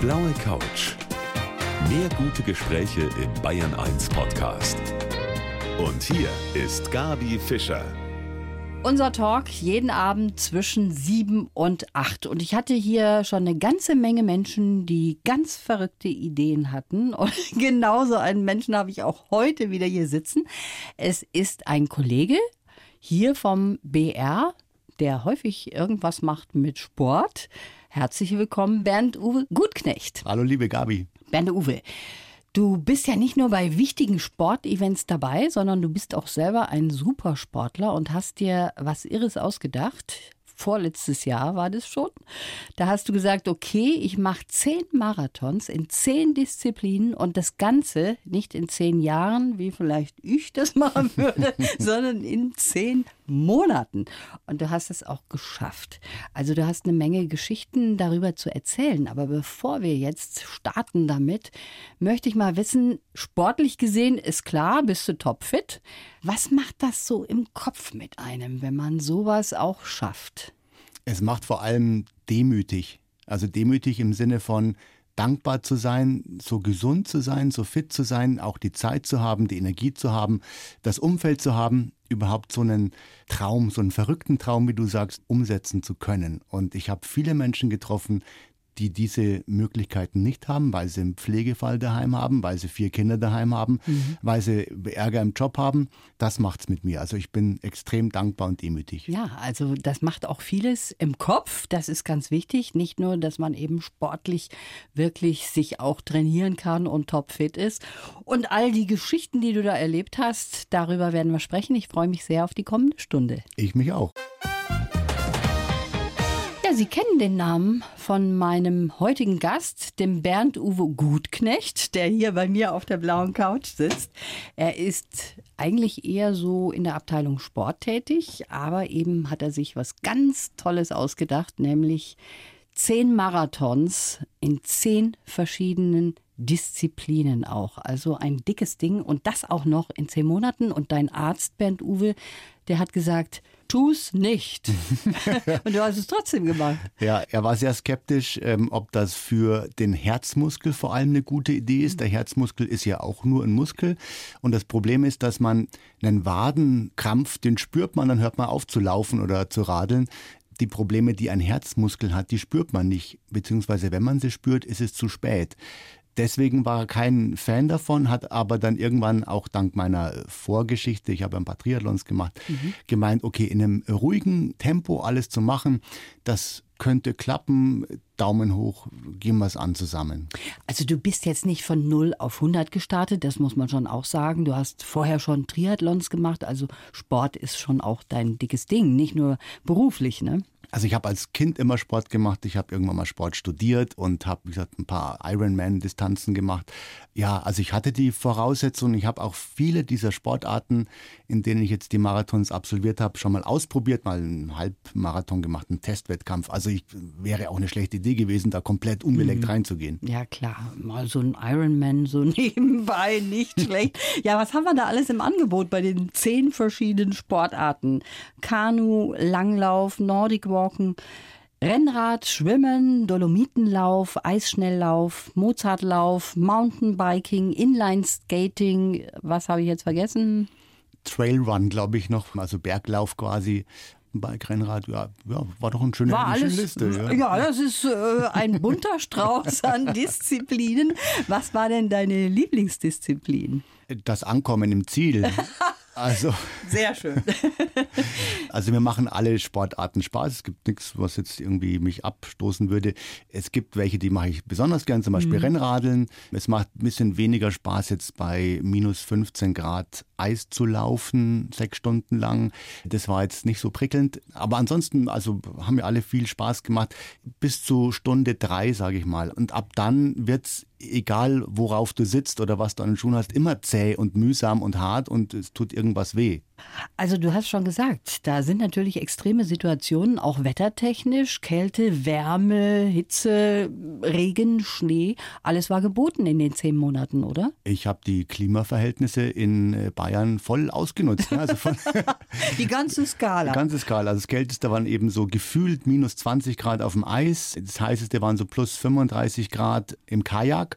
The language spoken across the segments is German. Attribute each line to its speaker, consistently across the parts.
Speaker 1: blaue Couch. Mehr gute Gespräche im Bayern 1 Podcast. Und hier ist Gabi Fischer.
Speaker 2: Unser Talk jeden Abend zwischen sieben und acht. Und ich hatte hier schon eine ganze Menge Menschen, die ganz verrückte Ideen hatten. Und genauso einen Menschen habe ich auch heute wieder hier sitzen. Es ist ein Kollege hier vom BR, der häufig irgendwas macht mit Sport. Herzlich willkommen, Bernd Uwe Gutknecht.
Speaker 3: Hallo, liebe Gabi.
Speaker 2: Bernd Uwe. Du bist ja nicht nur bei wichtigen Sportevents dabei, sondern du bist auch selber ein Supersportler und hast dir was Irres ausgedacht. Vorletztes Jahr war das schon. Da hast du gesagt, okay, ich mache zehn Marathons in zehn Disziplinen und das Ganze nicht in zehn Jahren, wie vielleicht ich das machen würde, sondern in zehn Monaten. Und du hast es auch geschafft. Also du hast eine Menge Geschichten darüber zu erzählen. Aber bevor wir jetzt starten damit, möchte ich mal wissen, sportlich gesehen ist klar, bist du topfit. Was macht das so im Kopf mit einem, wenn man sowas auch schafft?
Speaker 3: Es macht vor allem demütig. Also demütig im Sinne von, dankbar zu sein, so gesund zu sein, so fit zu sein, auch die Zeit zu haben, die Energie zu haben, das Umfeld zu haben, überhaupt so einen Traum, so einen verrückten Traum, wie du sagst, umsetzen zu können. Und ich habe viele Menschen getroffen, die diese Möglichkeiten nicht haben, weil sie einen Pflegefall daheim haben, weil sie vier Kinder daheim haben, mhm. weil sie Ärger im Job haben. Das macht's mit mir. Also ich bin extrem dankbar und demütig.
Speaker 2: Ja, also das macht auch vieles im Kopf. Das ist ganz wichtig. Nicht nur, dass man eben sportlich wirklich sich auch trainieren kann und topfit ist. Und all die Geschichten, die du da erlebt hast, darüber werden wir sprechen. Ich freue mich sehr auf die kommende Stunde.
Speaker 3: Ich mich auch.
Speaker 2: Sie kennen den Namen von meinem heutigen Gast, dem Bernd Uwe Gutknecht, der hier bei mir auf der blauen Couch sitzt. Er ist eigentlich eher so in der Abteilung Sport tätig, aber eben hat er sich was ganz Tolles ausgedacht, nämlich zehn Marathons in zehn verschiedenen Disziplinen auch. Also ein dickes Ding und das auch noch in zehn Monaten. Und dein Arzt, Bernd Uwe, der hat gesagt, tu's nicht. und du hast es trotzdem gemacht.
Speaker 3: Ja, er war sehr skeptisch, ähm, ob das für den Herzmuskel vor allem eine gute Idee ist. Der Herzmuskel ist ja auch nur ein Muskel. Und das Problem ist, dass man einen Wadenkrampf, den spürt man, dann hört man auf zu laufen oder zu radeln die Probleme, die ein Herzmuskel hat, die spürt man nicht. Beziehungsweise wenn man sie spürt, ist es zu spät. Deswegen war er kein Fan davon, hat aber dann irgendwann auch dank meiner Vorgeschichte, ich habe ein paar Triathlons gemacht, mhm. gemeint, okay, in einem ruhigen Tempo alles zu machen, das könnte klappen. Daumen hoch, gehen wir es an zusammen.
Speaker 2: Also du bist jetzt nicht von 0 auf 100 gestartet, das muss man schon auch sagen. Du hast vorher schon Triathlons gemacht, also Sport ist schon auch dein dickes Ding, nicht nur beruflich, ne?
Speaker 3: Also ich habe als Kind immer Sport gemacht. Ich habe irgendwann mal Sport studiert und habe, wie gesagt, ein paar Ironman-Distanzen gemacht. Ja, also ich hatte die Voraussetzungen. Ich habe auch viele dieser Sportarten, in denen ich jetzt die Marathons absolviert habe, schon mal ausprobiert, mal einen Halbmarathon gemacht, einen Testwettkampf. Also ich wäre auch eine schlechte Idee gewesen, da komplett unbeleckt mhm. reinzugehen.
Speaker 2: Ja klar, mal so ein Ironman so nebenbei, nicht schlecht. ja, was haben wir da alles im Angebot bei den zehn verschiedenen Sportarten? Kanu, Langlauf, Nordic Walk, Walken, Rennrad, Schwimmen, Dolomitenlauf, Eisschnelllauf, Mozartlauf, Mountainbiking, Inline-Skating, was habe ich jetzt vergessen?
Speaker 3: Trailrun, glaube ich noch, also Berglauf quasi. Bike-Rennrad, ja, ja, war doch eine schöne,
Speaker 2: war
Speaker 3: alles,
Speaker 2: Liste. Ja. ja. das ist äh, ein bunter Strauß an Disziplinen. Was war denn deine Lieblingsdisziplin?
Speaker 3: Das Ankommen im Ziel. Also,
Speaker 2: Sehr schön.
Speaker 3: also wir machen alle Sportarten Spaß. Es gibt nichts, was jetzt irgendwie mich abstoßen würde. Es gibt welche, die mache ich besonders gern, zum Beispiel mhm. Rennradeln. Es macht ein bisschen weniger Spaß jetzt bei minus 15 Grad Eis zu laufen, sechs Stunden lang. Das war jetzt nicht so prickelnd. Aber ansonsten, also haben wir alle viel Spaß gemacht. Bis zu Stunde drei, sage ich mal. Und ab dann wird's egal worauf du sitzt oder was du an den Schuhen hast, immer zäh und mühsam und hart und es tut irgendwas weh.
Speaker 2: Also du hast schon gesagt, da sind natürlich extreme Situationen, auch wettertechnisch, Kälte, Wärme, Hitze, Regen, Schnee, alles war geboten in den zehn Monaten, oder?
Speaker 3: Ich habe die Klimaverhältnisse in äh, Bayern voll ausgenutzt. Ne? Also
Speaker 2: die ganze Skala.
Speaker 3: Die ganze Skala. Also das Kälteste waren eben so gefühlt minus 20 Grad auf dem Eis. Das heißeste waren so plus 35 Grad im Kajak.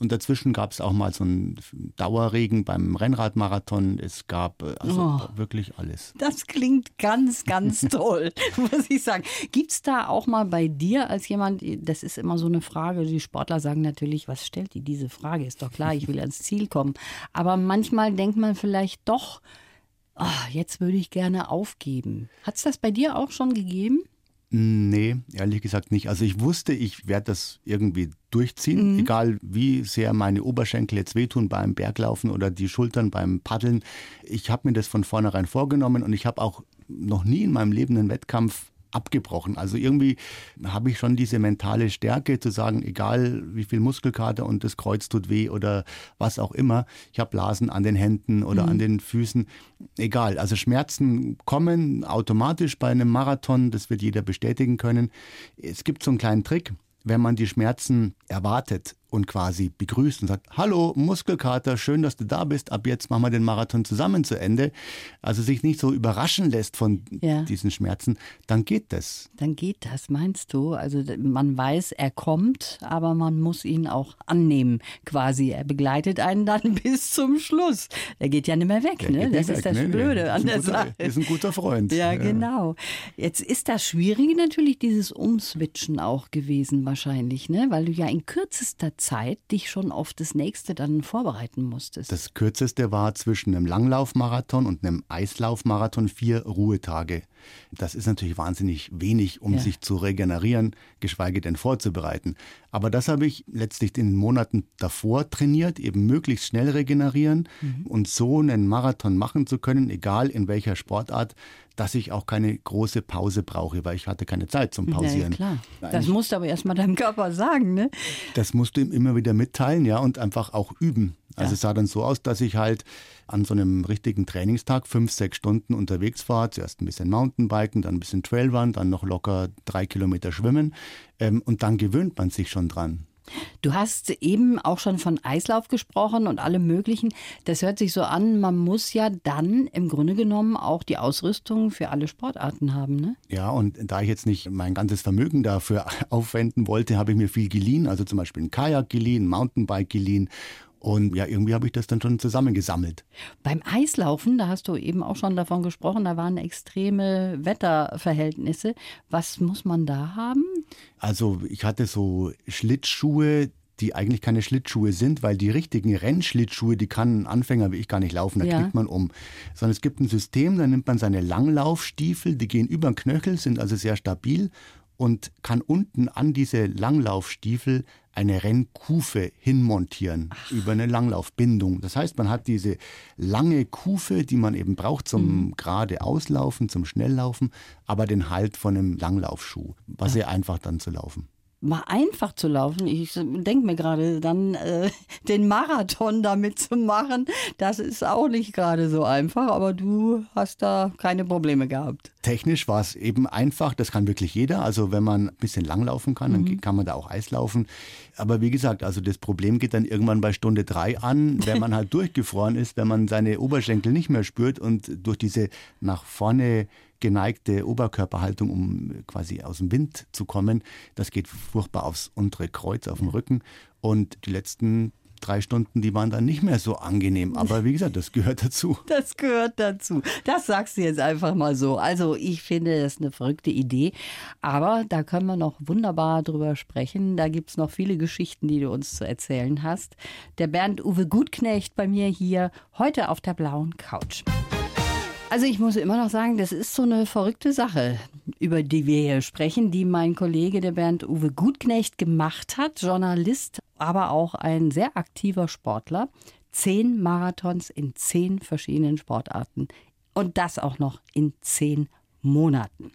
Speaker 3: Und dazwischen gab es auch mal so einen Dauerregen beim Rennradmarathon. Es gab äh, also oh, wirklich alles.
Speaker 2: Das klingt ganz, ganz toll, muss ich sagen. Gibt es da auch mal bei dir als jemand, das ist immer so eine Frage, die Sportler sagen natürlich, was stellt die diese Frage? Ist doch klar, ich will ans Ziel kommen. Aber manchmal denkt man vielleicht doch, oh, jetzt würde ich gerne aufgeben. Hat es das bei dir auch schon gegeben?
Speaker 3: Nee, ehrlich gesagt nicht. Also ich wusste, ich werde das irgendwie durchziehen, mhm. egal wie sehr meine Oberschenkel jetzt wehtun beim Berglaufen oder die Schultern beim Paddeln. Ich habe mir das von vornherein vorgenommen und ich habe auch noch nie in meinem Leben einen Wettkampf abgebrochen. Also irgendwie habe ich schon diese mentale Stärke zu sagen, egal wie viel Muskelkater und das Kreuz tut weh oder was auch immer, ich habe Blasen an den Händen oder mhm. an den Füßen, egal. Also Schmerzen kommen automatisch bei einem Marathon, das wird jeder bestätigen können. Es gibt so einen kleinen Trick, wenn man die Schmerzen erwartet und quasi begrüßt und sagt, hallo Muskelkater, schön, dass du da bist, ab jetzt machen wir den Marathon zusammen zu Ende, also sich nicht so überraschen lässt von ja. diesen Schmerzen, dann geht das.
Speaker 2: Dann geht das, meinst du? Also man weiß, er kommt, aber man muss ihn auch annehmen quasi. Er begleitet einen dann bis zum Schluss. Er geht ja nicht mehr weg, der ne? Das ist das nee, Blöde nee. an der
Speaker 3: guter,
Speaker 2: Sache.
Speaker 3: Ist ein guter Freund.
Speaker 2: Ja, ja, genau. Jetzt ist das Schwierige natürlich dieses Umswitchen auch gewesen wahrscheinlich, ne? Weil du ja in kürzester Zeit dich schon auf das nächste dann vorbereiten musstest?
Speaker 3: Das kürzeste war zwischen einem Langlaufmarathon und einem Eislaufmarathon vier Ruhetage. Das ist natürlich wahnsinnig wenig, um ja. sich zu regenerieren, geschweige denn vorzubereiten. Aber das habe ich letztlich in den Monaten davor trainiert, eben möglichst schnell regenerieren mhm. und so einen Marathon machen zu können, egal in welcher Sportart, dass ich auch keine große Pause brauche, weil ich hatte keine Zeit zum Pausieren.
Speaker 2: Ja, klar. Das musst du aber erstmal deinem Körper sagen, ne?
Speaker 3: Das musst du ihm immer wieder mitteilen, ja, und einfach auch üben. Also ja. es sah dann so aus, dass ich halt an so einem richtigen Trainingstag fünf, sechs Stunden unterwegs war. Zuerst ein bisschen Mountainbiken, dann ein bisschen Trailrun, dann noch locker drei Kilometer schwimmen. Ähm, und dann gewöhnt man sich schon dran.
Speaker 2: Du hast eben auch schon von Eislauf gesprochen und allem Möglichen. Das hört sich so an, man muss ja dann im Grunde genommen auch die Ausrüstung für alle Sportarten haben, ne?
Speaker 3: Ja, und da ich jetzt nicht mein ganzes Vermögen dafür aufwenden wollte, habe ich mir viel geliehen. Also zum Beispiel ein Kajak geliehen, ein Mountainbike geliehen und ja, irgendwie habe ich das dann schon zusammengesammelt.
Speaker 2: Beim Eislaufen, da hast du eben auch schon davon gesprochen, da waren extreme Wetterverhältnisse. Was muss man da haben?
Speaker 3: Also ich hatte so Schlittschuhe, die eigentlich keine Schlittschuhe sind, weil die richtigen Rennschlittschuhe, die kann ein Anfänger wie ich gar nicht laufen, da ja. knickt man um. Sondern es gibt ein System, da nimmt man seine Langlaufstiefel, die gehen über den Knöchel, sind also sehr stabil und kann unten an diese Langlaufstiefel eine Rennkufe hinmontieren Ach. über eine Langlaufbindung. Das heißt, man hat diese lange Kufe, die man eben braucht zum mhm. gerade Auslaufen, zum Schnelllaufen, aber den Halt von einem Langlaufschuh. War ja. sehr einfach dann zu laufen
Speaker 2: mal einfach zu laufen. Ich denke mir gerade, dann äh, den Marathon damit zu machen, das ist auch nicht gerade so einfach, aber du hast da keine Probleme gehabt.
Speaker 3: Technisch war es eben einfach, das kann wirklich jeder. Also wenn man ein bisschen langlaufen kann, mhm. dann kann man da auch Eis laufen. Aber wie gesagt, also das Problem geht dann irgendwann bei Stunde drei an, wenn man halt durchgefroren ist, wenn man seine Oberschenkel nicht mehr spürt und durch diese nach vorne geneigte Oberkörperhaltung, um quasi aus dem Wind zu kommen. Das geht furchtbar aufs untere Kreuz, auf den Rücken. Und die letzten drei Stunden, die waren dann nicht mehr so angenehm. Aber wie gesagt, das gehört dazu.
Speaker 2: Das gehört dazu. Das sagst du jetzt einfach mal so. Also ich finde das eine verrückte Idee. Aber da können wir noch wunderbar drüber sprechen. Da gibt es noch viele Geschichten, die du uns zu erzählen hast. Der Bernd Uwe Gutknecht bei mir hier heute auf der blauen Couch. Also ich muss immer noch sagen, das ist so eine verrückte Sache, über die wir hier sprechen, die mein Kollege, der Bernd Uwe Gutknecht, gemacht hat. Journalist, aber auch ein sehr aktiver Sportler. Zehn Marathons in zehn verschiedenen Sportarten. Und das auch noch in zehn Monaten.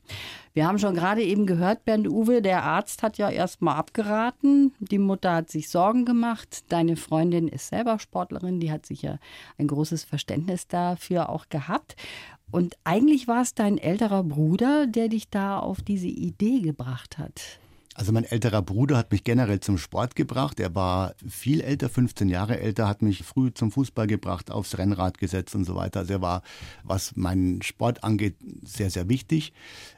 Speaker 2: Wir haben schon gerade eben gehört, Bernd Uwe, der Arzt hat ja erstmal abgeraten. Die Mutter hat sich Sorgen gemacht. Deine Freundin ist selber Sportlerin, die hat sicher ein großes Verständnis dafür auch gehabt. Und eigentlich war es dein älterer Bruder, der dich da auf diese Idee gebracht hat.
Speaker 3: Also mein älterer Bruder hat mich generell zum Sport gebracht. Er war viel älter, 15 Jahre älter, hat mich früh zum Fußball gebracht, aufs Rennrad gesetzt und so weiter. Also er war, was meinen Sport angeht, sehr, sehr wichtig.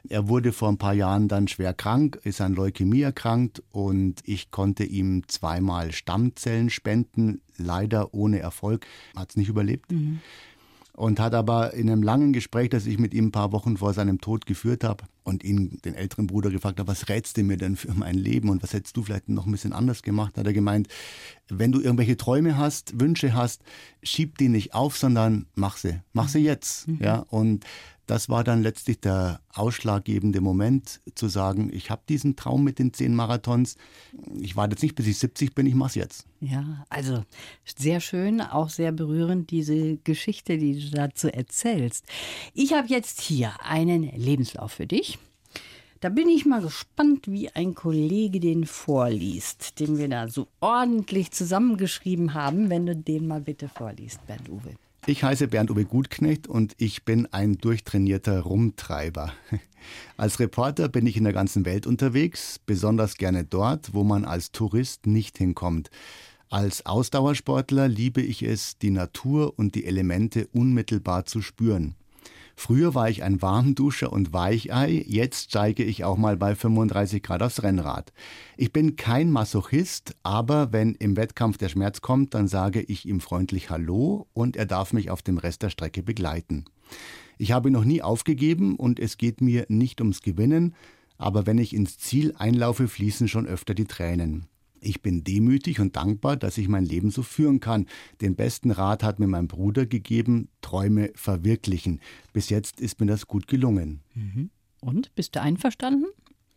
Speaker 3: Er wurde vor ein paar Jahren dann schwer krank, ist an Leukämie erkrankt und ich konnte ihm zweimal Stammzellen spenden, leider ohne Erfolg. Hat es nicht überlebt. Mhm und hat aber in einem langen Gespräch, das ich mit ihm ein paar Wochen vor seinem Tod geführt habe und ihn, den älteren Bruder, gefragt habe, was rätst du mir denn für mein Leben und was hättest du vielleicht noch ein bisschen anders gemacht, hat er gemeint, wenn du irgendwelche Träume hast, Wünsche hast, schieb die nicht auf, sondern mach sie, mach sie jetzt, mhm. ja, und das war dann letztlich der ausschlaggebende Moment, zu sagen, ich habe diesen Traum mit den zehn Marathons. Ich warte jetzt nicht, bis ich 70 bin, ich mache es jetzt.
Speaker 2: Ja, also sehr schön, auch sehr berührend, diese Geschichte, die du dazu erzählst. Ich habe jetzt hier einen Lebenslauf für dich. Da bin ich mal gespannt, wie ein Kollege den vorliest, den wir da so ordentlich zusammengeschrieben haben. Wenn du den mal bitte vorliest, Bernd Uwe.
Speaker 3: Ich heiße Bernd-Uwe Gutknecht und ich bin ein durchtrainierter Rumtreiber. Als Reporter bin ich in der ganzen Welt unterwegs, besonders gerne dort, wo man als Tourist nicht hinkommt. Als Ausdauersportler liebe ich es, die Natur und die Elemente unmittelbar zu spüren. Früher war ich ein Warmduscher und Weichei, jetzt steige ich auch mal bei 35 Grad aufs Rennrad. Ich bin kein Masochist, aber wenn im Wettkampf der Schmerz kommt, dann sage ich ihm freundlich Hallo und er darf mich auf dem Rest der Strecke begleiten. Ich habe noch nie aufgegeben und es geht mir nicht ums Gewinnen, aber wenn ich ins Ziel einlaufe, fließen schon öfter die Tränen. Ich bin demütig und dankbar, dass ich mein Leben so führen kann. Den besten Rat hat mir mein Bruder gegeben, Träume verwirklichen. Bis jetzt ist mir das gut gelungen.
Speaker 2: Mhm. Und, bist du einverstanden?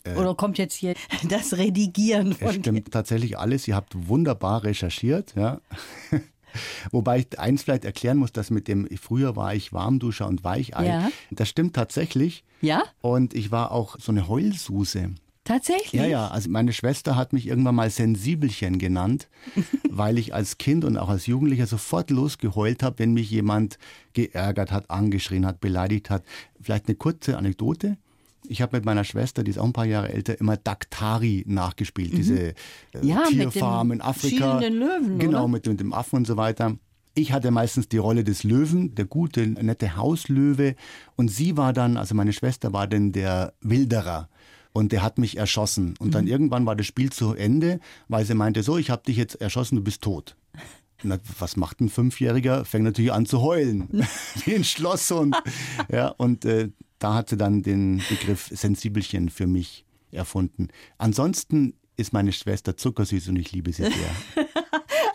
Speaker 2: Äh, Oder kommt jetzt hier das Redigieren
Speaker 3: von Es stimmt dir? tatsächlich alles. Ihr habt wunderbar recherchiert, ja. Wobei ich eins vielleicht erklären muss, dass mit dem, früher war ich Warmduscher und Weichei. Ja. Das stimmt tatsächlich.
Speaker 2: Ja.
Speaker 3: Und ich war auch so eine Heulsuse.
Speaker 2: Tatsächlich?
Speaker 3: Ja, ja. Also meine Schwester hat mich irgendwann mal Sensibelchen genannt, weil ich als Kind und auch als Jugendlicher sofort losgeheult habe, wenn mich jemand geärgert hat, angeschrien hat, beleidigt hat. Vielleicht eine kurze Anekdote. Ich habe mit meiner Schwester, die ist auch ein paar Jahre älter, immer Daktari nachgespielt, mhm. diese äh, ja, Tierfarm in Afrika.
Speaker 2: Löwen,
Speaker 3: genau? Mit, mit dem Affen und so weiter. Ich hatte meistens die Rolle des Löwen, der gute, nette Hauslöwe. Und sie war dann, also meine Schwester war dann der Wilderer und der hat mich erschossen. Und dann mhm. irgendwann war das Spiel zu Ende, weil sie meinte, so, ich habe dich jetzt erschossen, du bist tot. Na, was macht ein Fünfjähriger? Fängt natürlich an zu heulen, wie ein Schlosshund. Ja, und äh, da hat sie dann den Begriff Sensibelchen für mich erfunden. Ansonsten ist meine Schwester zuckersüß und ich liebe sie sehr.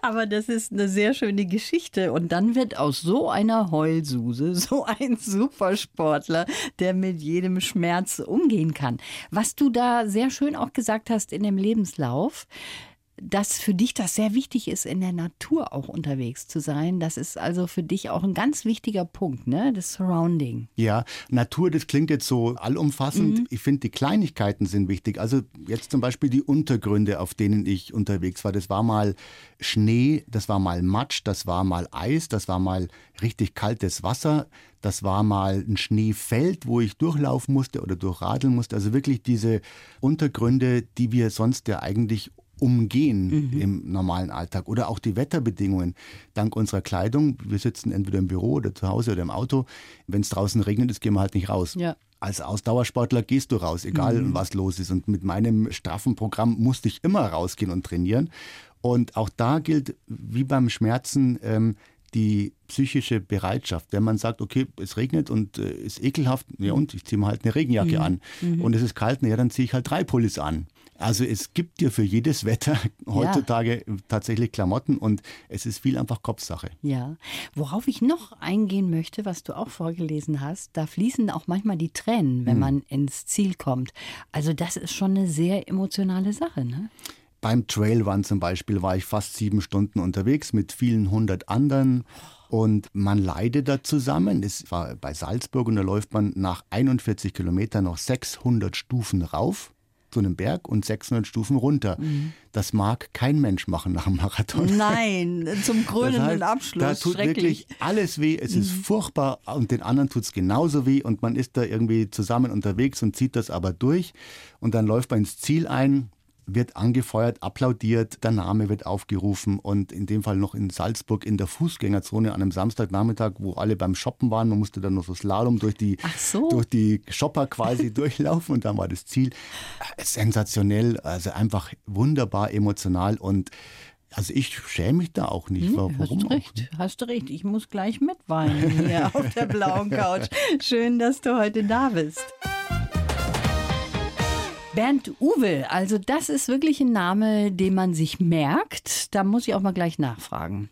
Speaker 2: Aber das ist eine sehr schöne Geschichte. Und dann wird aus so einer Heulsuse so ein Supersportler, der mit jedem Schmerz umgehen kann. Was du da sehr schön auch gesagt hast in dem Lebenslauf, dass für dich das sehr wichtig ist, in der Natur auch unterwegs zu sein. Das ist also für dich auch ein ganz wichtiger Punkt, ne? Das Surrounding.
Speaker 3: Ja, Natur, das klingt jetzt so allumfassend. Mhm. Ich finde, die Kleinigkeiten sind wichtig. Also jetzt zum Beispiel die Untergründe, auf denen ich unterwegs war. Das war mal Schnee, das war mal Matsch, das war mal Eis, das war mal richtig kaltes Wasser. Das war mal ein Schneefeld, wo ich durchlaufen musste oder durchradeln musste. Also wirklich diese Untergründe, die wir sonst ja eigentlich umgehen mhm. im normalen Alltag oder auch die Wetterbedingungen. Dank unserer Kleidung, wir sitzen entweder im Büro oder zu Hause oder im Auto. Wenn es draußen regnet, ist, gehen wir halt nicht raus. Ja. Als Ausdauersportler gehst du raus, egal mhm. was los ist. Und mit meinem straffen Programm musste ich immer rausgehen und trainieren. Und auch da gilt, wie beim Schmerzen, ähm, die psychische Bereitschaft. Wenn man sagt, okay, es regnet und äh, ist ekelhaft, ja und ich ziehe mir halt eine Regenjacke mhm. an. Mhm. Und es ist kalt, ja, dann ziehe ich halt drei Pullis an. Also es gibt dir für jedes Wetter heutzutage ja. tatsächlich Klamotten und es ist viel einfach Kopfsache.
Speaker 2: Ja, worauf ich noch eingehen möchte, was du auch vorgelesen hast, da fließen auch manchmal die Tränen, wenn hm. man ins Ziel kommt. Also das ist schon eine sehr emotionale Sache, ne?
Speaker 3: Beim Trailrun zum Beispiel war ich fast sieben Stunden unterwegs mit vielen hundert anderen Und man leidet da zusammen. Es war bei Salzburg und da läuft man nach 41 Kilometern noch 600 Stufen rauf zu einem Berg und 600 Stufen runter. Mhm. Das mag kein Mensch machen nach einem Marathon.
Speaker 2: Nein, zum krönenden das heißt, Abschluss.
Speaker 3: Da tut wirklich alles weh. Es mhm. ist furchtbar und den anderen tut es genauso weh und man ist da irgendwie zusammen unterwegs und zieht das aber durch. Und dann läuft man ins Ziel ein wird angefeuert, applaudiert, der Name wird aufgerufen und in dem Fall noch in Salzburg in der Fußgängerzone an einem Samstagnachmittag, wo alle beim Shoppen waren. Man musste dann noch so Slalom durch die,
Speaker 2: so.
Speaker 3: durch die Shopper quasi durchlaufen und dann war das Ziel. Sensationell, also einfach wunderbar emotional und also ich schäme mich da auch nicht. Hm,
Speaker 2: Warum hast du recht, hast du recht. Ich muss gleich mitweinen hier auf der blauen Couch. Schön, dass du heute da bist. Bernd Uwe, also das ist wirklich ein Name, den man sich merkt. Da muss ich auch mal gleich nachfragen.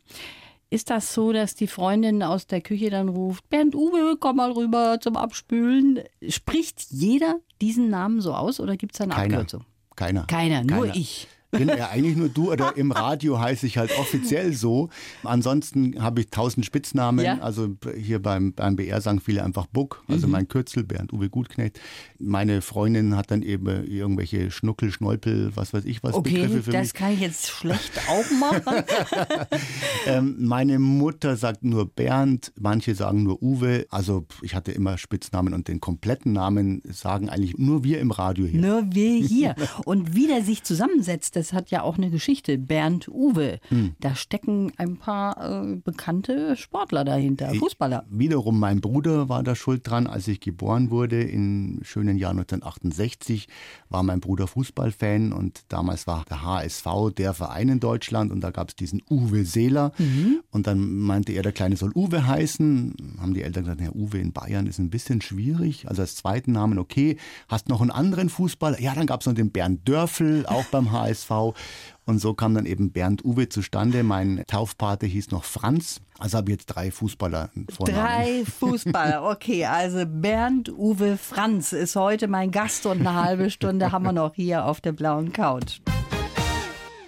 Speaker 2: Ist das so, dass die Freundin aus der Küche dann ruft, Bernd Uwe, komm mal rüber zum Abspülen? Spricht jeder diesen Namen so aus oder gibt es da eine
Speaker 3: Keiner.
Speaker 2: Abkürzung?
Speaker 3: Keiner.
Speaker 2: Keiner, nur Keiner. ich
Speaker 3: bin ja eigentlich nur du oder im Radio heiße ich halt offiziell so. Ansonsten habe ich tausend Spitznamen. Ja. Also hier beim, beim BR sagen viele einfach Buck, also mhm. mein Kürzel, Bernd Uwe Gutknecht. Meine Freundin hat dann eben irgendwelche Schnuckel, Schnolpel, was weiß ich was
Speaker 2: okay,
Speaker 3: Begriffe für
Speaker 2: das
Speaker 3: mich.
Speaker 2: kann ich jetzt schlecht auch machen.
Speaker 3: ähm, meine Mutter sagt nur Bernd, manche sagen nur Uwe. Also ich hatte immer Spitznamen und den kompletten Namen sagen eigentlich nur wir im Radio hier.
Speaker 2: Nur wir hier. Und wie der sich zusammensetzt, das das hat ja auch eine Geschichte. Bernd Uwe. Hm. Da stecken ein paar äh, bekannte Sportler dahinter, Fußballer.
Speaker 3: Ich, wiederum mein Bruder war da schuld dran, als ich geboren wurde. Im schönen Jahr 1968 war mein Bruder Fußballfan und damals war der HSV der Verein in Deutschland und da gab es diesen Uwe Seeler. Mhm. Und dann meinte er, der Kleine soll Uwe heißen. Haben die Eltern gesagt, ja, Uwe in Bayern ist ein bisschen schwierig. Also als zweiten Namen okay. Hast noch einen anderen Fußballer? Ja, dann gab es noch den Bernd Dörfel, auch beim HSV. Und so kam dann eben Bernd Uwe zustande. Mein Taufpate hieß noch Franz. Also habe ich jetzt drei Fußballer
Speaker 2: Vornamen. Drei Fußballer, okay. Also Bernd Uwe Franz ist heute mein Gast und eine halbe Stunde haben wir noch hier auf der blauen Couch.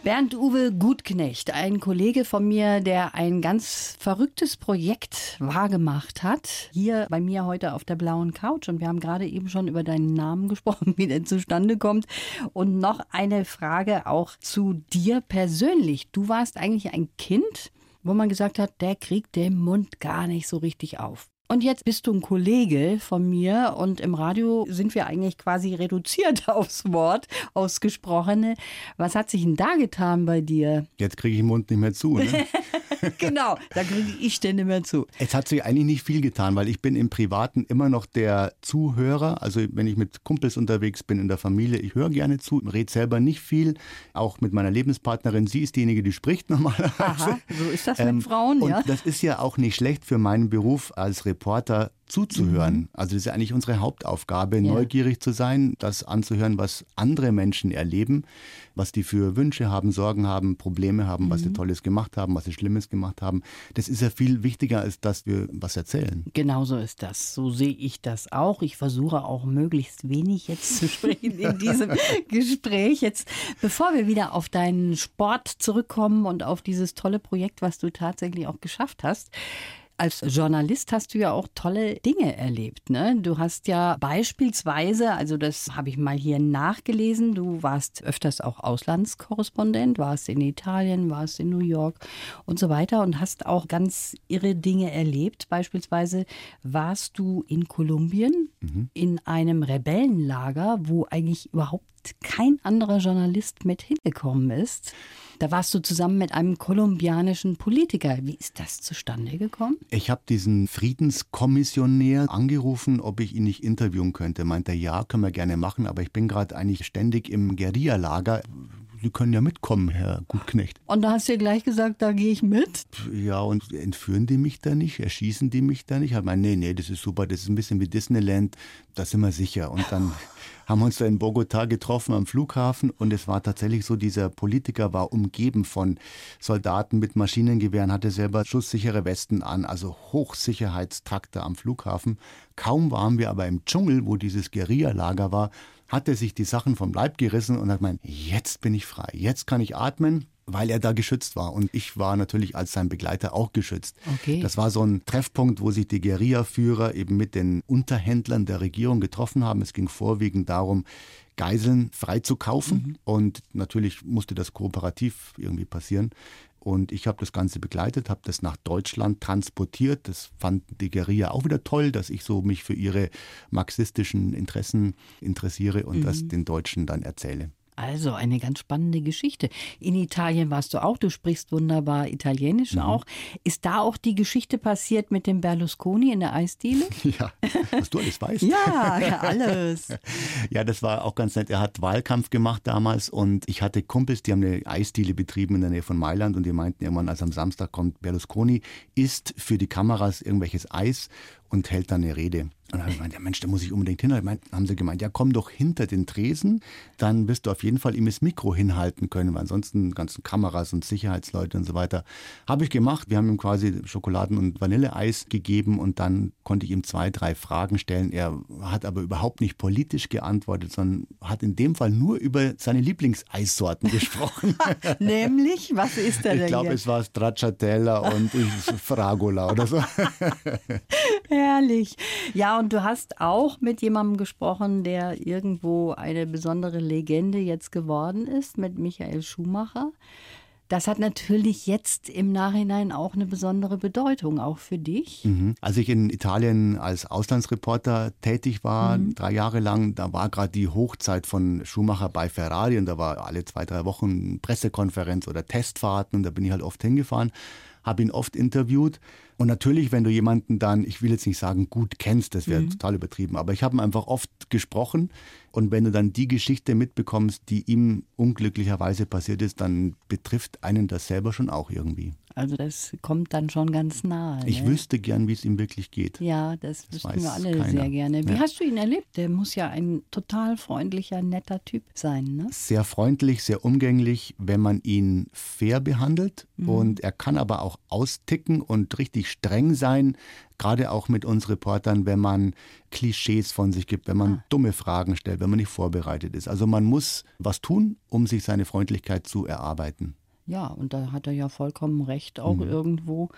Speaker 2: Bernd-Uwe Gutknecht, ein Kollege von mir, der ein ganz verrücktes Projekt wahrgemacht hat. Hier bei mir heute auf der blauen Couch. Und wir haben gerade eben schon über deinen Namen gesprochen, wie der zustande kommt. Und noch eine Frage auch zu dir persönlich. Du warst eigentlich ein Kind, wo man gesagt hat, der kriegt den Mund gar nicht so richtig auf. Und jetzt bist du ein Kollege von mir und im Radio sind wir eigentlich quasi reduziert aufs Wort, aufs Gesprochene. Was hat sich denn da getan bei dir?
Speaker 3: Jetzt kriege ich den Mund nicht mehr zu. Ne?
Speaker 2: genau, da kriege ich den nicht mehr zu.
Speaker 3: Es hat sich eigentlich nicht viel getan, weil ich bin im Privaten immer noch der Zuhörer. Also wenn ich mit Kumpels unterwegs bin in der Familie, ich höre gerne zu, rede selber nicht viel. Auch mit meiner Lebenspartnerin, sie ist diejenige, die spricht normalerweise. Aha,
Speaker 2: so ist das ähm, mit Frauen,
Speaker 3: und
Speaker 2: ja.
Speaker 3: Das ist ja auch nicht schlecht für meinen Beruf als Reporter zuzuhören. Mhm. Also das ist ja eigentlich unsere Hauptaufgabe, ja. neugierig zu sein, das anzuhören, was andere Menschen erleben, was die für Wünsche haben, Sorgen haben, Probleme haben, mhm. was sie mhm. Tolles gemacht haben, was sie Schlimmes gemacht haben. Das ist ja viel wichtiger, als dass wir was erzählen.
Speaker 2: Genauso ist das. So sehe ich das auch. Ich versuche auch möglichst wenig jetzt zu sprechen in diesem Gespräch. Jetzt, bevor wir wieder auf deinen Sport zurückkommen und auf dieses tolle Projekt, was du tatsächlich auch geschafft hast, als Journalist hast du ja auch tolle Dinge erlebt. Ne? Du hast ja beispielsweise, also das habe ich mal hier nachgelesen, du warst öfters auch Auslandskorrespondent, warst in Italien, warst in New York und so weiter und hast auch ganz irre Dinge erlebt. Beispielsweise warst du in Kolumbien mhm. in einem Rebellenlager, wo eigentlich überhaupt kein anderer Journalist mit hingekommen ist. Da warst du zusammen mit einem kolumbianischen Politiker. Wie ist das zustande gekommen?
Speaker 3: Ich habe diesen Friedenskommissionär angerufen, ob ich ihn nicht interviewen könnte. Meinte er, ja, können wir gerne machen, aber ich bin gerade eigentlich ständig im Guerilla-Lager. Sie können ja mitkommen, Herr Gutknecht.
Speaker 2: Und da hast du gleich gesagt, da gehe ich mit?
Speaker 3: Ja, und entführen die mich da nicht? Erschießen die mich da nicht? Ich meine, nee, nee, das ist super, das ist ein bisschen wie Disneyland, da sind wir sicher. Und dann haben uns da in Bogotá getroffen am Flughafen und es war tatsächlich so, dieser Politiker war umgeben von Soldaten mit Maschinengewehren, hatte selber schusssichere Westen an, also Hochsicherheitstrakte am Flughafen. Kaum waren wir aber im Dschungel, wo dieses Guerilla-Lager war, hat er sich die Sachen vom Leib gerissen und hat gemeint, jetzt bin ich frei, jetzt kann ich atmen. Weil er da geschützt war. Und ich war natürlich als sein Begleiter auch geschützt.
Speaker 2: Okay.
Speaker 3: Das war so ein Treffpunkt, wo sich die Guerilla-Führer eben mit den Unterhändlern der Regierung getroffen haben. Es ging vorwiegend darum, Geiseln freizukaufen. Mhm. Und natürlich musste das kooperativ irgendwie passieren. Und ich habe das Ganze begleitet, habe das nach Deutschland transportiert. Das fand die Guerilla auch wieder toll, dass ich so mich für ihre marxistischen Interessen interessiere und mhm. das den Deutschen dann erzähle.
Speaker 2: Also eine ganz spannende Geschichte. In Italien warst du auch, du sprichst wunderbar Italienisch mhm. auch. Ist da auch die Geschichte passiert mit dem Berlusconi in der Eisdiele?
Speaker 3: Ja, was du alles weißt.
Speaker 2: ja, ja, alles.
Speaker 3: ja, das war auch ganz nett. Er hat Wahlkampf gemacht damals und ich hatte Kumpels, die haben eine Eisdiele betrieben in der Nähe von Mailand und die meinten irgendwann, als am Samstag kommt Berlusconi, isst für die Kameras irgendwelches Eis und hält dann eine Rede. Und dann habe ich gemeint, ja Mensch, da muss ich unbedingt hin. Dann haben sie gemeint, ja komm doch hinter den Tresen, dann wirst du auf jeden Fall ihm das Mikro hinhalten können, weil ansonsten ganzen Kameras und Sicherheitsleute und so weiter. Habe ich gemacht. Wir haben ihm quasi Schokoladen- und Vanilleeis gegeben und dann konnte ich ihm zwei, drei Fragen stellen. Er hat aber überhaupt nicht politisch geantwortet, sondern hat in dem Fall nur über seine Lieblingseissorten gesprochen.
Speaker 2: Nämlich, was ist er denn?
Speaker 3: Ich glaube, es war Stracciatella und Fragola oder so.
Speaker 2: Herrlich. Ja, und du hast auch mit jemandem gesprochen, der irgendwo eine besondere Legende jetzt geworden ist, mit Michael Schumacher. Das hat natürlich jetzt im Nachhinein auch eine besondere Bedeutung, auch für dich.
Speaker 3: Mhm. Als ich in Italien als Auslandsreporter tätig war, mhm. drei Jahre lang, da war gerade die Hochzeit von Schumacher bei Ferrari und da war alle zwei, drei Wochen Pressekonferenz oder Testfahrten und da bin ich halt oft hingefahren, habe ihn oft interviewt und natürlich, wenn du jemanden dann, ich will jetzt nicht sagen, gut kennst, das wäre mhm. total übertrieben, aber ich habe ihn einfach oft gesprochen und wenn du dann die Geschichte mitbekommst, die ihm unglücklicherweise passiert ist, dann betrifft einen das selber schon auch irgendwie.
Speaker 2: Also das kommt dann schon ganz nahe.
Speaker 3: Ich
Speaker 2: ne?
Speaker 3: wüsste gern, wie es ihm wirklich geht.
Speaker 2: Ja, das, das wüssten wir alle keiner. sehr gerne. Wie ja. hast du ihn erlebt? Der muss ja ein total freundlicher, netter Typ sein. Ne?
Speaker 3: Sehr freundlich, sehr umgänglich, wenn man ihn fair behandelt. Mhm. Und er kann aber auch austicken und richtig streng sein, gerade auch mit uns Reportern, wenn man Klischees von sich gibt, wenn man ah. dumme Fragen stellt, wenn man nicht vorbereitet ist. Also man muss was tun, um sich seine Freundlichkeit zu erarbeiten.
Speaker 2: Ja, und da hat er ja vollkommen recht, auch mhm. irgendwo.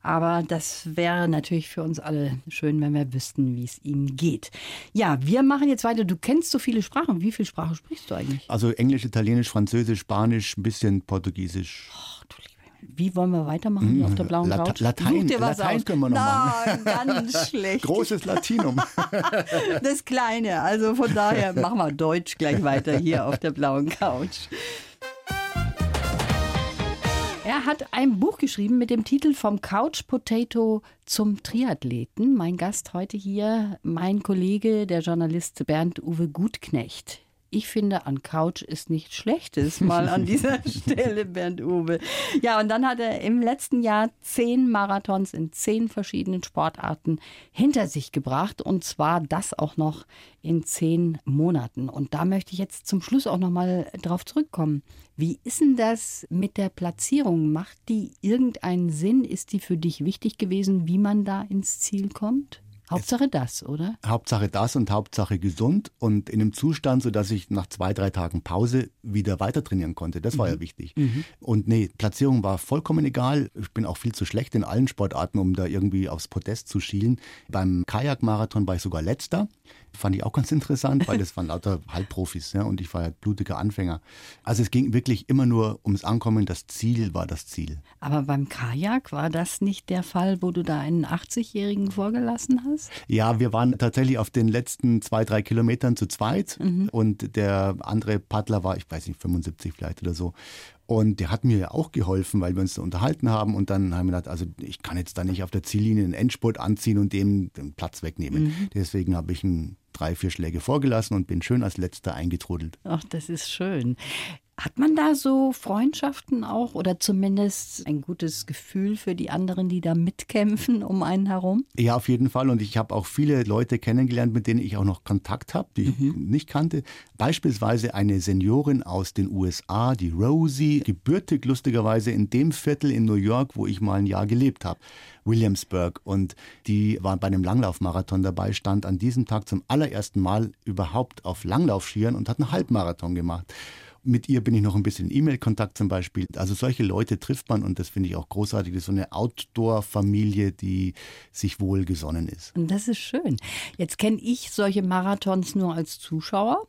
Speaker 2: Aber das wäre natürlich für uns alle schön, wenn wir wüssten, wie es ihm geht. Ja, wir machen jetzt weiter. Du kennst so viele Sprachen. Wie viele Sprachen sprichst du eigentlich?
Speaker 3: Also Englisch, Italienisch, Französisch, Spanisch, ein bisschen Portugiesisch.
Speaker 2: Oh, du wie wollen wir weitermachen hier auf der blauen
Speaker 3: Lata
Speaker 2: Couch?
Speaker 3: Latein, dir was Latein können wir noch
Speaker 2: machen. ganz schlecht.
Speaker 3: Großes Latinum.
Speaker 2: Das Kleine. Also von daher machen wir Deutsch gleich weiter hier auf der blauen Couch. Er hat ein Buch geschrieben mit dem Titel Vom Couch Potato zum Triathleten. Mein Gast heute hier, mein Kollege, der Journalist Bernd Uwe Gutknecht. Ich finde, an Couch ist nichts Schlechtes, mal an dieser Stelle, Bernd Uwe. Ja, und dann hat er im letzten Jahr zehn Marathons in zehn verschiedenen Sportarten hinter sich gebracht. Und zwar das auch noch in zehn Monaten. Und da möchte ich jetzt zum Schluss auch noch mal drauf zurückkommen. Wie ist denn das mit der Platzierung? Macht die irgendeinen Sinn? Ist die für dich wichtig gewesen, wie man da ins Ziel kommt? Hauptsache das, oder?
Speaker 3: Hauptsache das und Hauptsache gesund und in einem Zustand, sodass ich nach zwei, drei Tagen Pause wieder weiter trainieren konnte. Das war mhm. ja wichtig. Mhm. Und nee, Platzierung war vollkommen egal. Ich bin auch viel zu schlecht in allen Sportarten, um da irgendwie aufs Podest zu schielen. Beim Kajakmarathon war ich sogar letzter. Fand ich auch ganz interessant, weil das waren lauter Halbprofis ja, und ich war ja blutiger Anfänger. Also es ging wirklich immer nur ums Ankommen. Das Ziel war das Ziel.
Speaker 2: Aber beim Kajak war das nicht der Fall, wo du da einen 80-Jährigen vorgelassen hast?
Speaker 3: Ja, wir waren tatsächlich auf den letzten zwei, drei Kilometern zu zweit mhm. und der andere Paddler war, ich weiß nicht, 75 vielleicht oder so. Und der hat mir ja auch geholfen, weil wir uns da unterhalten haben. Und dann haben wir gedacht, also ich kann jetzt da nicht auf der Ziellinie einen Endspurt anziehen und dem den Platz wegnehmen. Mhm. Deswegen habe ich ihn drei, vier Schläge vorgelassen und bin schön als letzter eingetrudelt.
Speaker 2: Ach, das ist schön. Hat man da so Freundschaften auch oder zumindest ein gutes Gefühl für die anderen, die da mitkämpfen um einen herum?
Speaker 3: Ja, auf jeden Fall. Und ich habe auch viele Leute kennengelernt, mit denen ich auch noch Kontakt habe, die mhm. ich nicht kannte. Beispielsweise eine Seniorin aus den USA, die Rosie, gebürtig lustigerweise in dem Viertel in New York, wo ich mal ein Jahr gelebt habe. Williamsburg und die war bei einem Langlaufmarathon dabei, stand an diesem Tag zum allerersten Mal überhaupt auf Langlaufschieren und hat einen Halbmarathon gemacht. Mit ihr bin ich noch ein bisschen in E-Mail-Kontakt zum Beispiel. Also solche Leute trifft man und das finde ich auch großartig. Das ist so eine Outdoor-Familie, die sich wohl gesonnen ist.
Speaker 2: Das ist schön. Jetzt kenne ich solche Marathons nur als Zuschauer.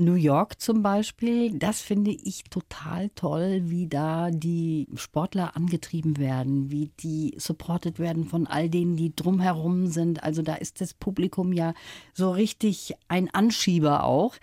Speaker 2: New York zum Beispiel, das finde ich total toll, wie da die Sportler angetrieben werden, wie die supported werden von all denen, die drumherum sind. Also da ist das Publikum ja so richtig ein Anschieber auch.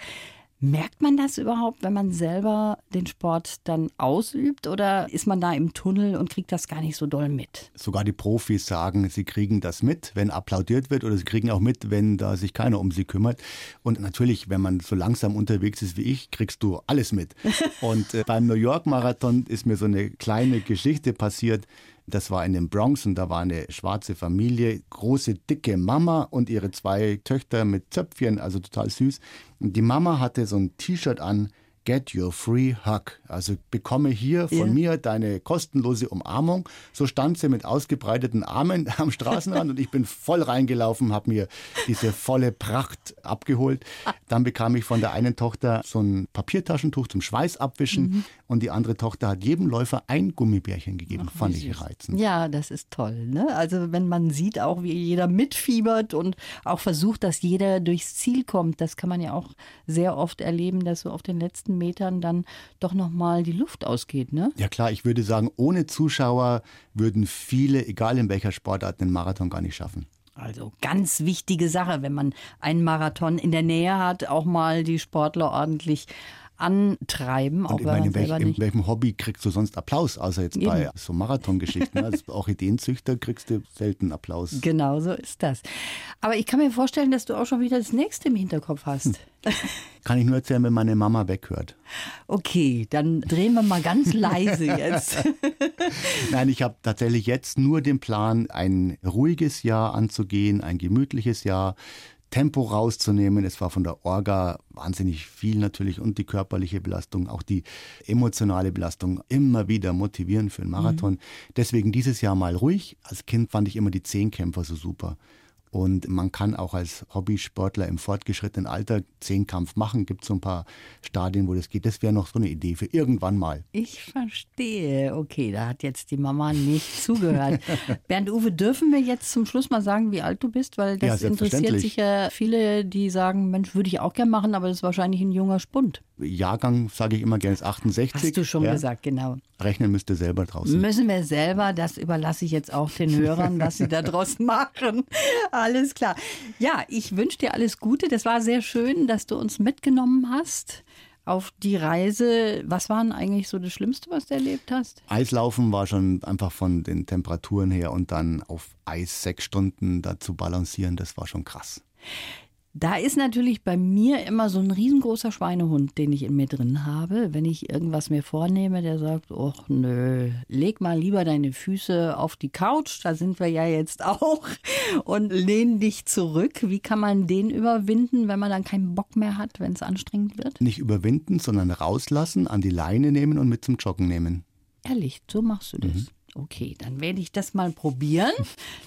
Speaker 2: Merkt man das überhaupt, wenn man selber den Sport dann ausübt oder ist man da im Tunnel und kriegt das gar nicht so doll mit?
Speaker 3: Sogar die Profis sagen, sie kriegen das mit, wenn applaudiert wird oder sie kriegen auch mit, wenn da sich keiner um sie kümmert. Und natürlich, wenn man so langsam unterwegs ist wie ich, kriegst du alles mit. Und äh, beim New York Marathon ist mir so eine kleine Geschichte passiert. Das war in den Bronx und da war eine schwarze Familie, große, dicke Mama und ihre zwei Töchter mit Zöpfchen, also total süß. Und die Mama hatte so ein T-Shirt an, Get Your Free Hug. Also bekomme hier von ja. mir deine kostenlose Umarmung. So stand sie mit ausgebreiteten Armen am Straßenrand und ich bin voll reingelaufen, habe mir diese volle Pracht abgeholt. Dann bekam ich von der einen Tochter so ein Papiertaschentuch zum Schweiß abwischen mhm. und die andere Tochter hat jedem Läufer ein Gummibärchen gegeben. Ach, Fand ich süß. reizend.
Speaker 2: Ja, das ist toll. Ne? Also wenn man sieht auch, wie jeder mitfiebert und auch versucht, dass jeder durchs Ziel kommt, das kann man ja auch sehr oft erleben, dass so auf den letzten Metern dann doch nochmal die Luft ausgeht, ne?
Speaker 3: Ja klar, ich würde sagen, ohne Zuschauer würden viele, egal in welcher Sportart, den Marathon gar nicht schaffen.
Speaker 2: Also ganz wichtige Sache, wenn man einen Marathon in der Nähe hat, auch mal die Sportler ordentlich antreiben.
Speaker 3: Und auch ich meine, in, welch, in welchem Hobby kriegst du sonst Applaus, außer jetzt Eben. bei so Marathongeschichten? Als Orchideenzüchter kriegst du selten Applaus.
Speaker 2: Genau so ist das. Aber ich kann mir vorstellen, dass du auch schon wieder das nächste im Hinterkopf hast. Hm.
Speaker 3: Kann ich nur erzählen, wenn meine Mama weghört.
Speaker 2: Okay, dann drehen wir mal ganz leise jetzt.
Speaker 3: Nein, ich habe tatsächlich jetzt nur den Plan, ein ruhiges Jahr anzugehen, ein gemütliches Jahr Tempo rauszunehmen. Es war von der Orga wahnsinnig viel natürlich und die körperliche Belastung, auch die emotionale Belastung immer wieder motivierend für einen Marathon. Mhm. Deswegen dieses Jahr mal ruhig. Als Kind fand ich immer die Zehnkämpfer so super. Und man kann auch als Hobbysportler im fortgeschrittenen Alter Zehnkampf machen. Gibt so ein paar Stadien, wo das geht. Das wäre noch so eine Idee für irgendwann mal.
Speaker 2: Ich verstehe. Okay, da hat jetzt die Mama nicht zugehört. Bernd Uwe, dürfen wir jetzt zum Schluss mal sagen, wie alt du bist? Weil das ja, interessiert sicher viele, die sagen, Mensch, würde ich auch gerne machen, aber das ist wahrscheinlich ein junger Spund.
Speaker 3: Jahrgang, sage ich immer gerne, ist 68.
Speaker 2: Hast du schon ja. gesagt, genau.
Speaker 3: Rechnen müsst ihr selber draußen.
Speaker 2: Müssen wir selber, das überlasse ich jetzt auch den Hörern, was sie da draußen machen. Alles klar. Ja, ich wünsche dir alles Gute. Das war sehr schön, dass du uns mitgenommen hast auf die Reise. Was war denn eigentlich so das Schlimmste, was du erlebt hast?
Speaker 3: Eislaufen war schon einfach von den Temperaturen her und dann auf Eis sechs Stunden da zu balancieren, das war schon krass.
Speaker 2: Da ist natürlich bei mir immer so ein riesengroßer Schweinehund, den ich in mir drin habe. Wenn ich irgendwas mir vornehme, der sagt, ach nö, leg mal lieber deine Füße auf die Couch, da sind wir ja jetzt auch, und lehn dich zurück. Wie kann man den überwinden, wenn man dann keinen Bock mehr hat, wenn es anstrengend wird?
Speaker 3: Nicht überwinden, sondern rauslassen, an die Leine nehmen und mit zum Joggen nehmen.
Speaker 2: Ehrlich, so machst du das. Mhm. Okay, dann werde ich das mal probieren.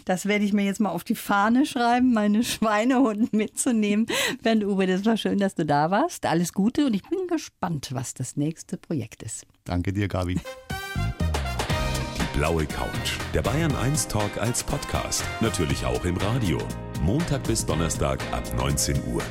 Speaker 2: Das werde ich mir jetzt mal auf die Fahne schreiben, meine Schweinehunde mitzunehmen. Bernd Uwe, das war schön, dass du da warst. Alles Gute und ich bin gespannt, was das nächste Projekt ist.
Speaker 3: Danke dir, Gabi.
Speaker 1: Die blaue Couch. Der Bayern 1 Talk als Podcast. Natürlich auch im Radio. Montag bis Donnerstag ab 19 Uhr.